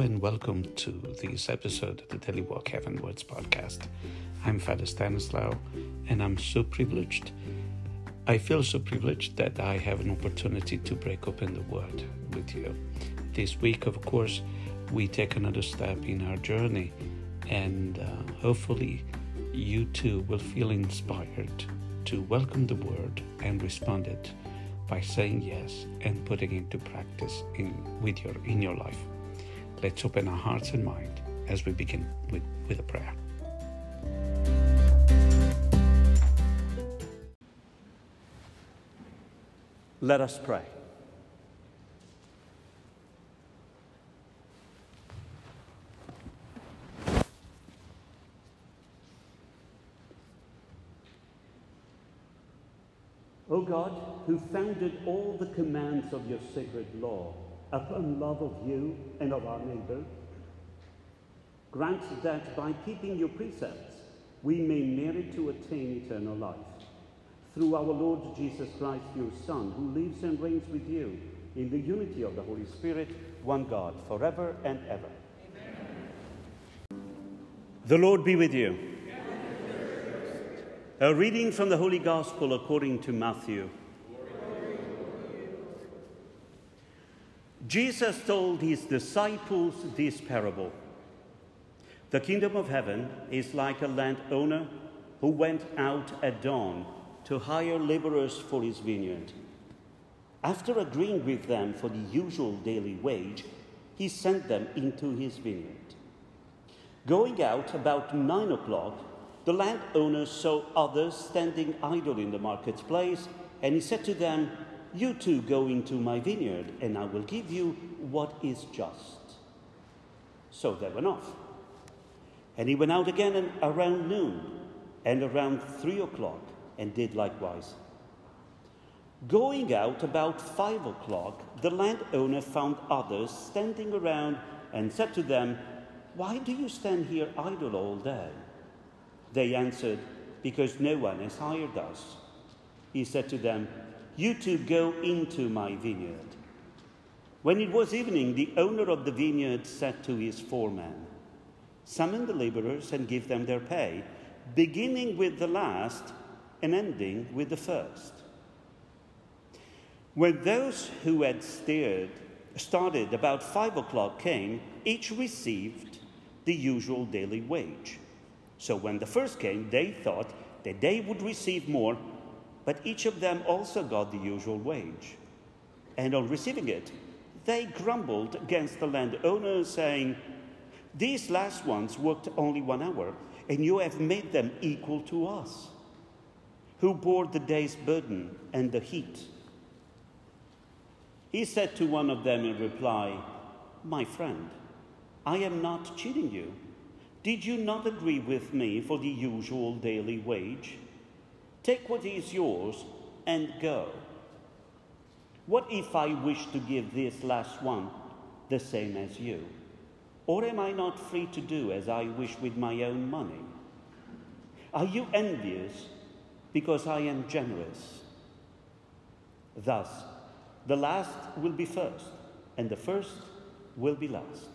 And welcome to this episode of the Daily Walk Heaven Words podcast. I'm Father Stanislaw and I'm so privileged. I feel so privileged that I have an opportunity to break open the Word with you. This week, of course, we take another step in our journey and uh, hopefully you too will feel inspired to welcome the Word and respond it by saying yes and putting into practice in with your in your life. Let's open our hearts and mind as we begin with, with a prayer. Let us pray. O God, who founded all the commands of your sacred law upon love of you and of our neighbor, grant that by keeping your precepts we may merit to attain eternal life. Through our Lord Jesus Christ, your Son, who lives and reigns with you in the unity of the Holy Spirit, one God, forever and ever. Amen. The Lord be with you. A reading from the Holy Gospel according to Matthew. Jesus told his disciples this parable The kingdom of heaven is like a landowner who went out at dawn to hire laborers for his vineyard. After agreeing with them for the usual daily wage, he sent them into his vineyard. Going out about nine o'clock, the landowner saw others standing idle in the marketplace, and he said to them, you two go into my vineyard, and I will give you what is just. So they went off. And he went out again around noon and around three o'clock and did likewise. Going out about five o'clock, the landowner found others standing around and said to them, Why do you stand here idle all day? They answered, Because no one has hired us. He said to them, you two go into my vineyard. When it was evening, the owner of the vineyard said to his foreman, Summon the laborers and give them their pay, beginning with the last and ending with the first. When those who had steered, started about five o'clock came, each received the usual daily wage. So when the first came, they thought that they would receive more but each of them also got the usual wage. And on receiving it, they grumbled against the landowner, saying, These last ones worked only one hour, and you have made them equal to us, who bore the day's burden and the heat. He said to one of them in reply, My friend, I am not cheating you. Did you not agree with me for the usual daily wage? Take what is yours and go. What if I wish to give this last one the same as you? Or am I not free to do as I wish with my own money? Are you envious because I am generous? Thus, the last will be first, and the first will be last.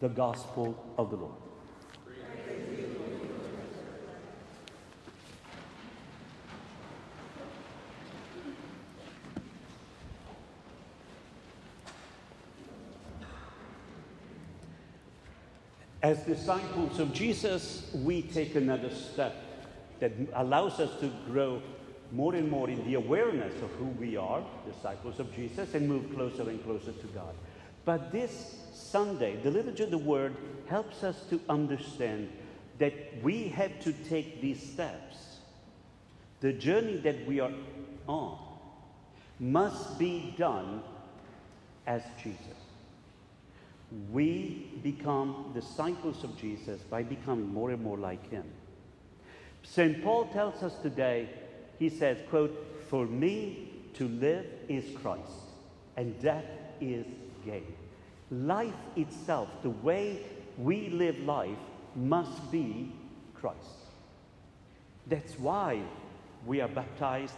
The Gospel of the Lord. As disciples of Jesus, we take another step that allows us to grow more and more in the awareness of who we are, disciples of Jesus, and move closer and closer to God. But this Sunday, the liturgy of the Word helps us to understand that we have to take these steps. The journey that we are on must be done as Jesus we become disciples of Jesus by becoming more and more like him. St. Paul tells us today, he says, quote, For me to live is Christ, and death is gain. Life itself, the way we live life, must be Christ. That's why we are baptized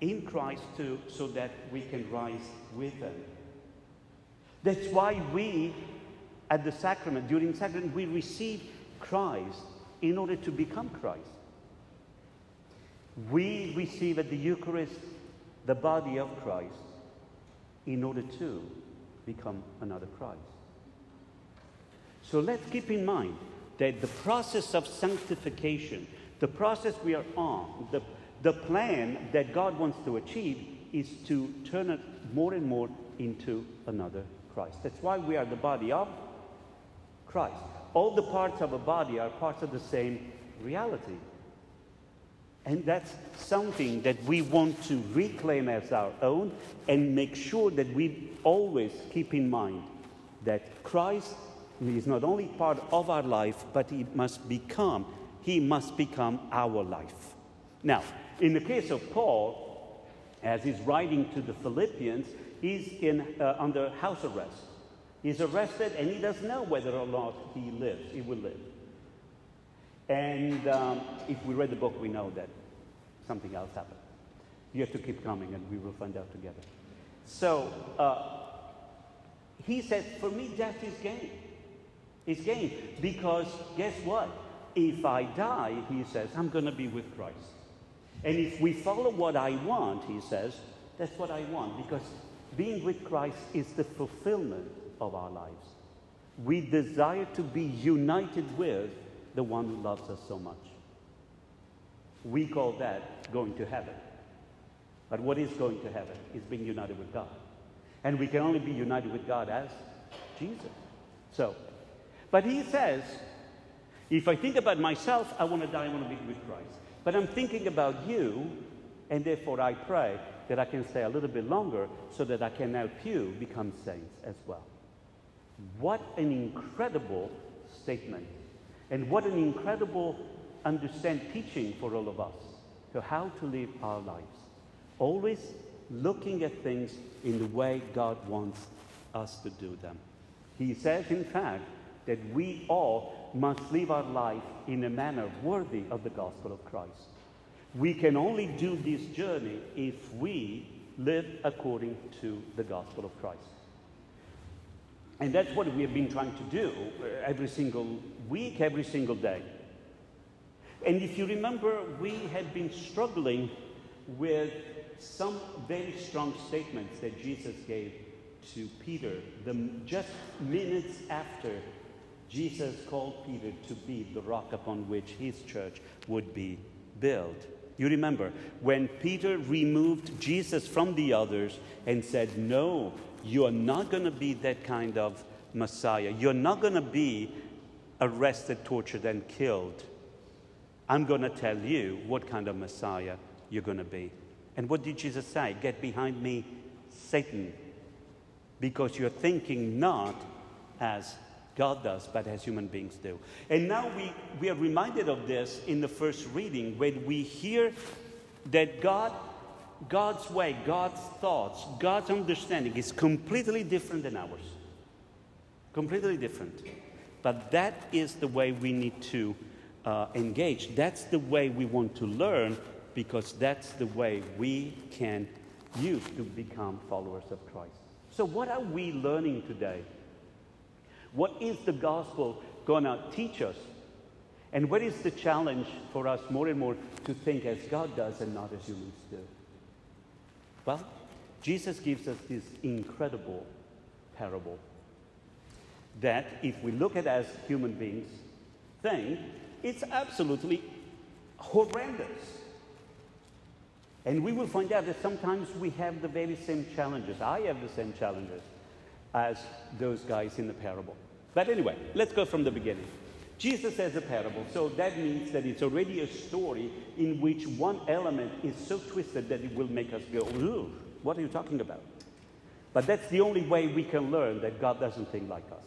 in Christ too, so that we can rise with him. That's why we, at the sacrament, during sacrament, we receive Christ in order to become Christ. We receive at the Eucharist the body of Christ in order to become another Christ. So let's keep in mind that the process of sanctification, the process we are on, the, the plan that God wants to achieve is to turn it more and more into another Christ. That's why we are the body of Christ. All the parts of a body are parts of the same reality. And that's something that we want to reclaim as our own and make sure that we always keep in mind that Christ is not only part of our life, but he must become, he must become our life. Now, in the case of Paul, as he's writing to the Philippians, he's in, uh, under house arrest. He's arrested and he doesn't know whether or not he lives, he will live. And um, if we read the book, we know that something else happened. You have to keep coming and we will find out together. So uh, he said, For me, death is gain. It's gain. Because guess what? If I die, he says, I'm going to be with Christ. And if we follow what I want, he says, that's what I want. Because being with Christ is the fulfillment of our lives. We desire to be united with the one who loves us so much. We call that going to heaven. But what is going to heaven is being united with God. And we can only be united with God as Jesus. So, but he says, if I think about myself, I want to die, I want to be with Christ. But I'm thinking about you, and therefore I pray that I can stay a little bit longer so that I can help you become saints as well. What an incredible statement. And what an incredible understand teaching for all of us to how to live our lives. Always looking at things in the way God wants us to do them. He says, in fact, that we all must live our life in a manner worthy of the gospel of Christ. We can only do this journey if we live according to the gospel of Christ. And that's what we have been trying to do uh, every single week, every single day. And if you remember, we had been struggling with some very strong statements that Jesus gave to Peter the, just minutes after Jesus called Peter to be the rock upon which his church would be built. You remember when Peter removed Jesus from the others and said, No, you are not going to be that kind of Messiah. You're not going to be arrested, tortured, and killed. I'm going to tell you what kind of Messiah you're going to be. And what did Jesus say? Get behind me, Satan, because you're thinking not as God does, but as human beings do. And now we, we are reminded of this in the first reading when we hear that God, God's way, God's thoughts, God's understanding is completely different than ours. Completely different. But that is the way we need to uh, engage. That's the way we want to learn because that's the way we can use to become followers of Christ. So, what are we learning today? What is the gospel going to teach us? And what is the challenge for us more and more to think as God does and not as humans do? Well, Jesus gives us this incredible parable that if we look at as human beings think it's absolutely horrendous. And we will find out that sometimes we have the very same challenges. I have the same challenges as those guys in the parable. But anyway, let's go from the beginning. Jesus has a parable, so that means that it's already a story in which one element is so twisted that it will make us go, Ooh, what are you talking about? But that's the only way we can learn that God doesn't think like us.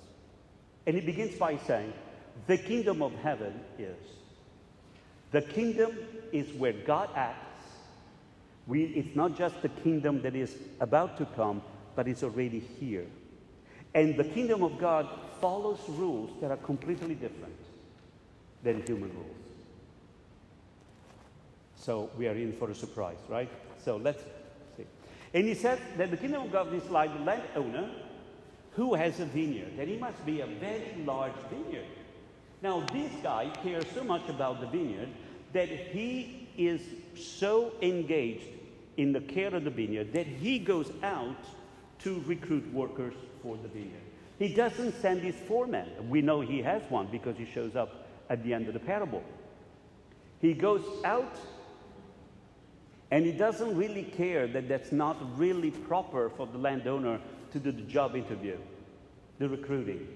And he begins by saying, the kingdom of heaven is. The kingdom is where God acts. We, it's not just the kingdom that is about to come, but it's already here. And the kingdom of God follows rules that are completely different than human rules. So we are in for a surprise, right? So let's see. And he said that the kingdom of God is like the landowner who has a vineyard, and he must be a very large vineyard. Now, this guy cares so much about the vineyard that he is so engaged in the care of the vineyard that he goes out to recruit workers for the vineyard. He doesn't send his foreman. We know he has one because he shows up at the end of the parable. He goes out and he doesn't really care that that's not really proper for the landowner to do the job interview, the recruiting.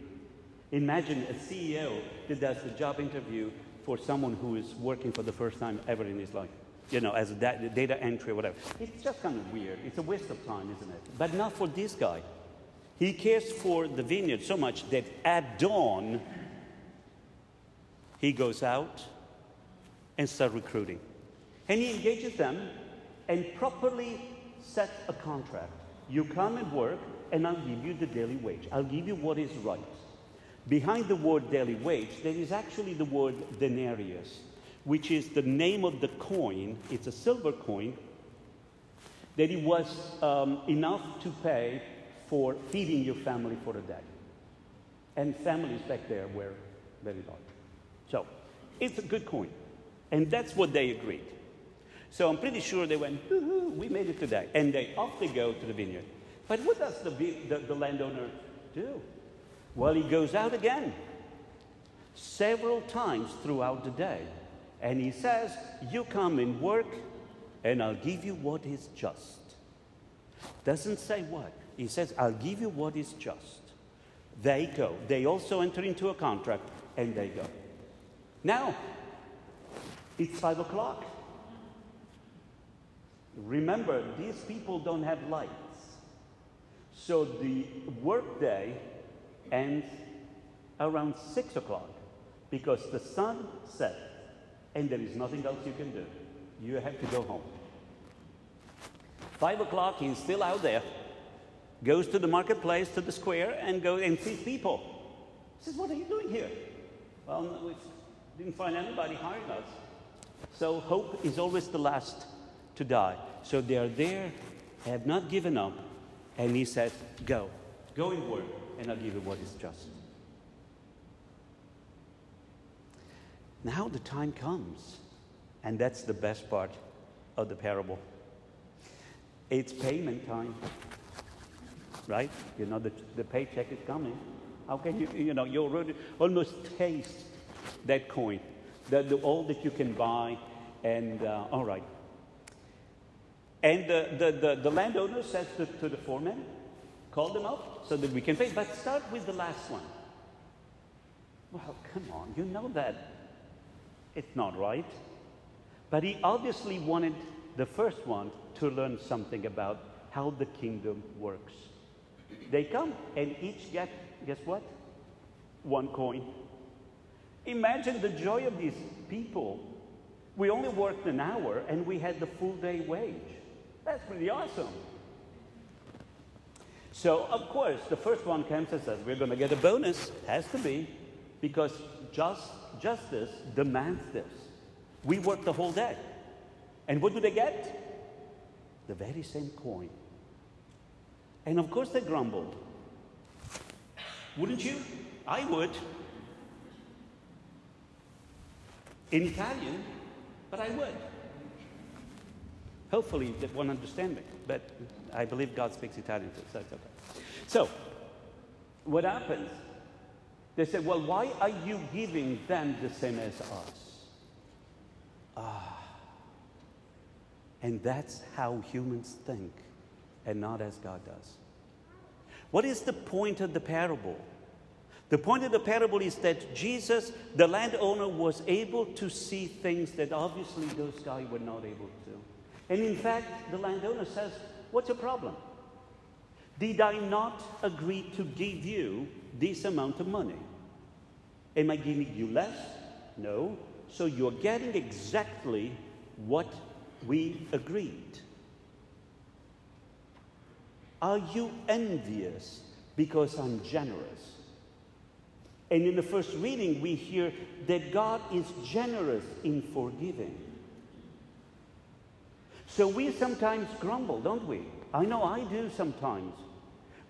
Imagine a CEO that does the job interview for someone who is working for the first time ever in his life, you know, as a da- data entry or whatever. It's just kind of weird. It's a waste of time, isn't it? But not for this guy. He cares for the vineyard so much that at dawn, he goes out and starts recruiting. And he engages them and properly sets a contract. You come and work, and I'll give you the daily wage. I'll give you what is right. Behind the word daily wage, there is actually the word denarius, which is the name of the coin. It's a silver coin that it was um, enough to pay for feeding your family for a day. And families back there were very large. So it's a good coin. And that's what they agreed. So I'm pretty sure they went, we made it today. And they off they go to the vineyard. But what does the, the, the landowner do? Well, he goes out again several times throughout the day. And he says, You come and work, and I'll give you what is just. Doesn't say what. He says, I'll give you what is just. They go. They also enter into a contract, and they go. Now, it's five o'clock. Remember, these people don't have lights. So the workday ends around six o'clock because the sun sets and there is nothing else you can do. You have to go home. Five o'clock, he's still out there, goes to the marketplace, to the square, and goes and sees people. He says, What are you doing here? Well, we didn't find anybody hiring us. So hope is always the last to die. So they are there, have not given up, and he said, Go, go and work, and I'll give you what is just. Now the time comes, and that's the best part of the parable. It's payment time, right? You know, the, the paycheck is coming. How can you, you know, you already almost taste that coin, the, the, all that you can buy, and uh, all right. And the, the, the, the landowner says to, to the foreman, call them up so that we can pay. But start with the last one. Well, come on, you know that it's not right. But he obviously wanted the first one to learn something about how the kingdom works. They come and each get, guess what? One coin. Imagine the joy of these people. We only worked an hour and we had the full day wage. That's pretty awesome. So, of course, the first one comes and says, We're going to get a bonus. Has to be, because just, justice demands this. We work the whole day. And what do they get? The very same coin. And of course, they grumbled. Wouldn't you? I would. In Italian, but I would. Hopefully, that won't understand me, but I believe God speaks Italian so it's okay. So, what happens? They say, Well, why are you giving them the same as us? Ah. And that's how humans think, and not as God does. What is the point of the parable? The point of the parable is that Jesus, the landowner, was able to see things that obviously those guys were not able to. And in fact, the landowner says, What's your problem? Did I not agree to give you this amount of money? Am I giving you less? No. So you're getting exactly what we agreed. Are you envious because I'm generous? And in the first reading, we hear that God is generous in forgiving. So we sometimes grumble, don't we? I know I do sometimes.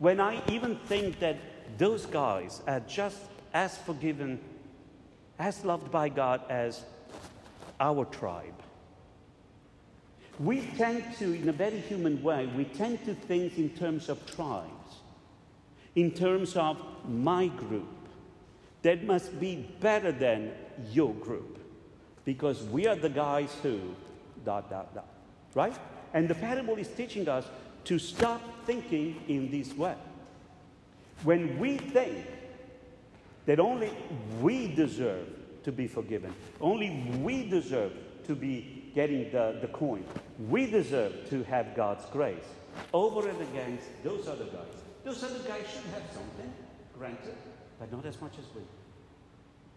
When I even think that those guys are just as forgiven, as loved by God as our tribe. We tend to, in a very human way, we tend to think in terms of tribes, in terms of my group, that must be better than your group, because we are the guys who, dot, dot, dot, right? And the parable is teaching us to stop thinking in this way. When we think that only we deserve to be forgiven, only we deserve to be getting the, the coin, we deserve to have God's grace over and against those other guys. Those other guys should have something, granted, but not as much as we.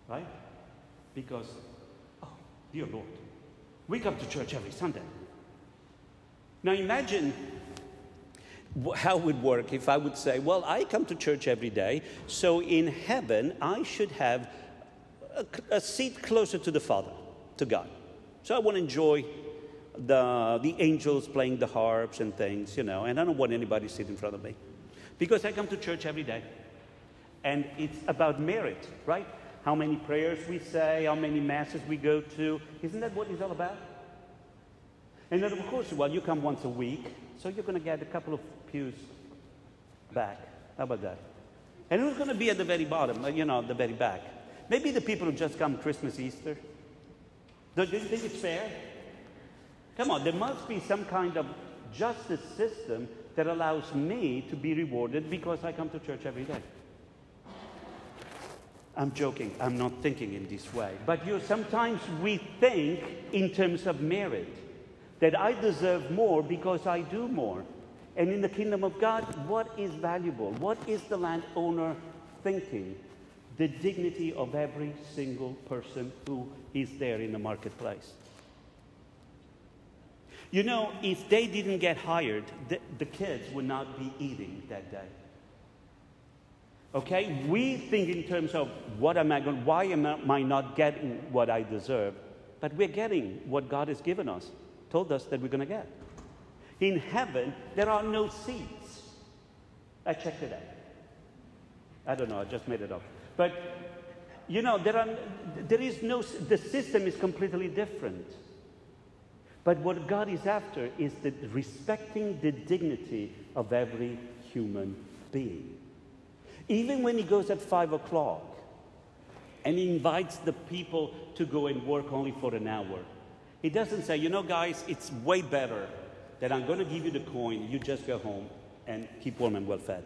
Right? Because, oh, dear Lord, we come to church every Sunday. Now imagine how it would work if I would say, Well, I come to church every day, so in heaven I should have a, a seat closer to the Father, to God. So I want to enjoy the, the angels playing the harps and things, you know, and I don't want anybody to sit in front of me. Because I come to church every day. And it's about merit, right? How many prayers we say, how many masses we go to. Isn't that what it's all about? And then, of course, well, you come once a week, so you're going to get a couple of pews back. How about that? And who's going to be at the very bottom, uh, you know, the very back? Maybe the people who just come Christmas, Easter. Don't you think it's fair? Come on, there must be some kind of justice system that allows me to be rewarded because I come to church every day. I'm joking. I'm not thinking in this way. But you sometimes we think in terms of merit that I deserve more because I do more. And in the kingdom of God, what is valuable? What is the landowner thinking? The dignity of every single person who is there in the marketplace. You know, if they didn't get hired, the, the kids would not be eating that day. Okay? We think in terms of what am I going, why am I not getting what I deserve? But we're getting what God has given us, told us that we're going to get. In heaven, there are no seats. I checked it out. I don't know, I just made it up. But, you know, there, are, there is no, the system is completely different. But what God is after is the respecting the dignity of every human being. Even when he goes at five o'clock and he invites the people to go and work only for an hour, he doesn't say, you know, guys, it's way better that I'm going to give you the coin, you just go home and keep warm and well fed.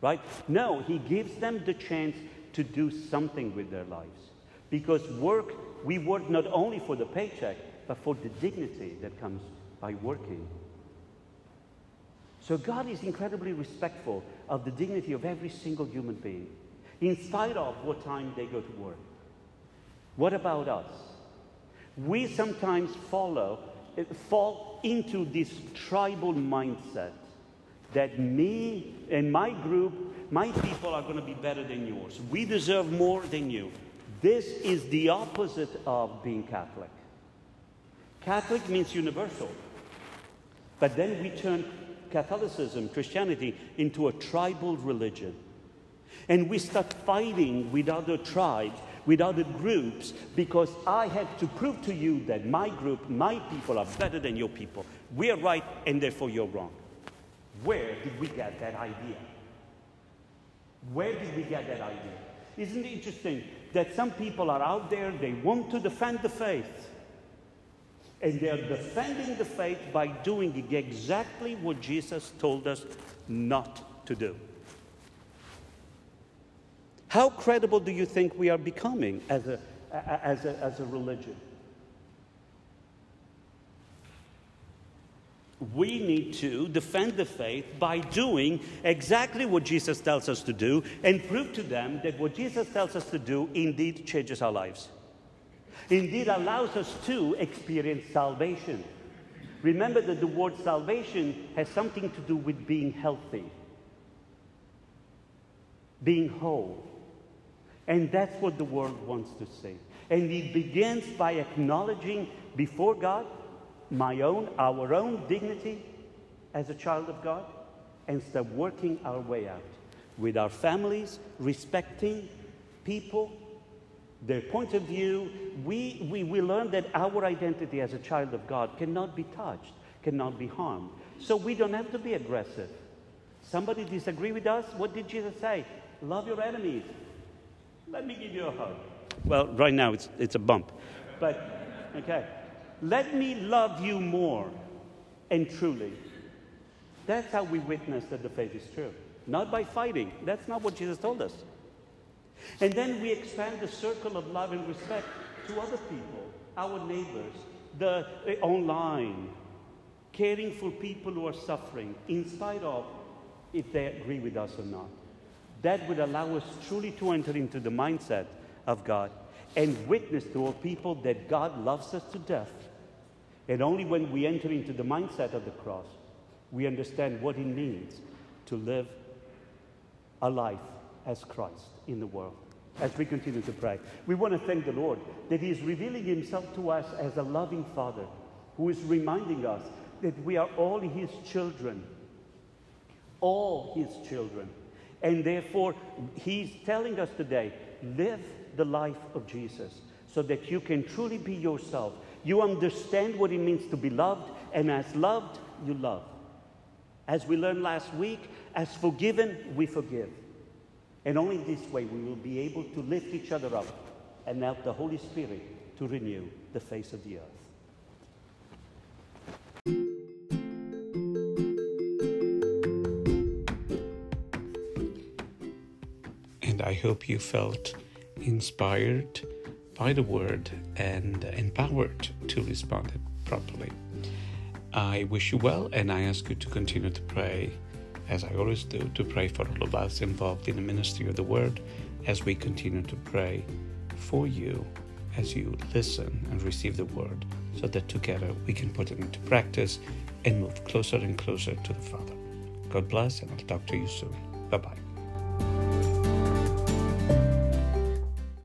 Right? No, he gives them the chance to do something with their lives. Because work, we work not only for the paycheck, but for the dignity that comes by working. So God is incredibly respectful of the dignity of every single human being, in spite of what time they go to work. What about us? We sometimes follow, fall into this tribal mindset that me and my group, my people are going to be better than yours. We deserve more than you. This is the opposite of being Catholic. Catholic means universal. But then we turn Catholicism, Christianity, into a tribal religion. And we start fighting with other tribes, with other groups, because I have to prove to you that my group, my people are better than your people. We're right, and therefore you're wrong. Where did we get that idea? Where did we get that idea? Isn't it interesting that some people are out there, they want to defend the faith, and they're defending the faith by doing exactly what Jesus told us not to do. How credible do you think we are becoming as a, as a, as a religion? We need to defend the faith by doing exactly what Jesus tells us to do and prove to them that what Jesus tells us to do indeed changes our lives indeed allows us to experience salvation. Remember that the word salvation has something to do with being healthy, being whole. And that's what the world wants to see. And it begins by acknowledging before God my own, our own dignity as a child of God, and start working our way out with our families, respecting people, their point of view. We, we, we learn that our identity as a child of God cannot be touched, cannot be harmed. So we don't have to be aggressive. Somebody disagree with us? What did Jesus say? Love your enemies. Let me give you a hug. Well, right now it's, it's a bump. But, okay. Let me love you more and truly. That's how we witness that the faith is true. Not by fighting. That's not what Jesus told us. And then we expand the circle of love and respect to other people, our neighbors, the uh, online, caring for people who are suffering, in spite of if they agree with us or not. That would allow us truly to enter into the mindset of God and witness to all people that God loves us to death. And only when we enter into the mindset of the cross, we understand what it means to live a life as Christ in the world. As we continue to pray, we want to thank the Lord that He is revealing Himself to us as a loving Father who is reminding us that we are all His children. All His children. And therefore, He's telling us today live the life of Jesus so that you can truly be yourself. You understand what it means to be loved, and as loved, you love. As we learned last week, as forgiven, we forgive. And only this way we will be able to lift each other up and help the Holy Spirit to renew the face of the earth. Hope you felt inspired by the word and empowered to respond it properly. I wish you well and I ask you to continue to pray, as I always do, to pray for all of us involved in the ministry of the word as we continue to pray for you as you listen and receive the word so that together we can put it into practice and move closer and closer to the Father. God bless, and I'll talk to you soon. Bye bye.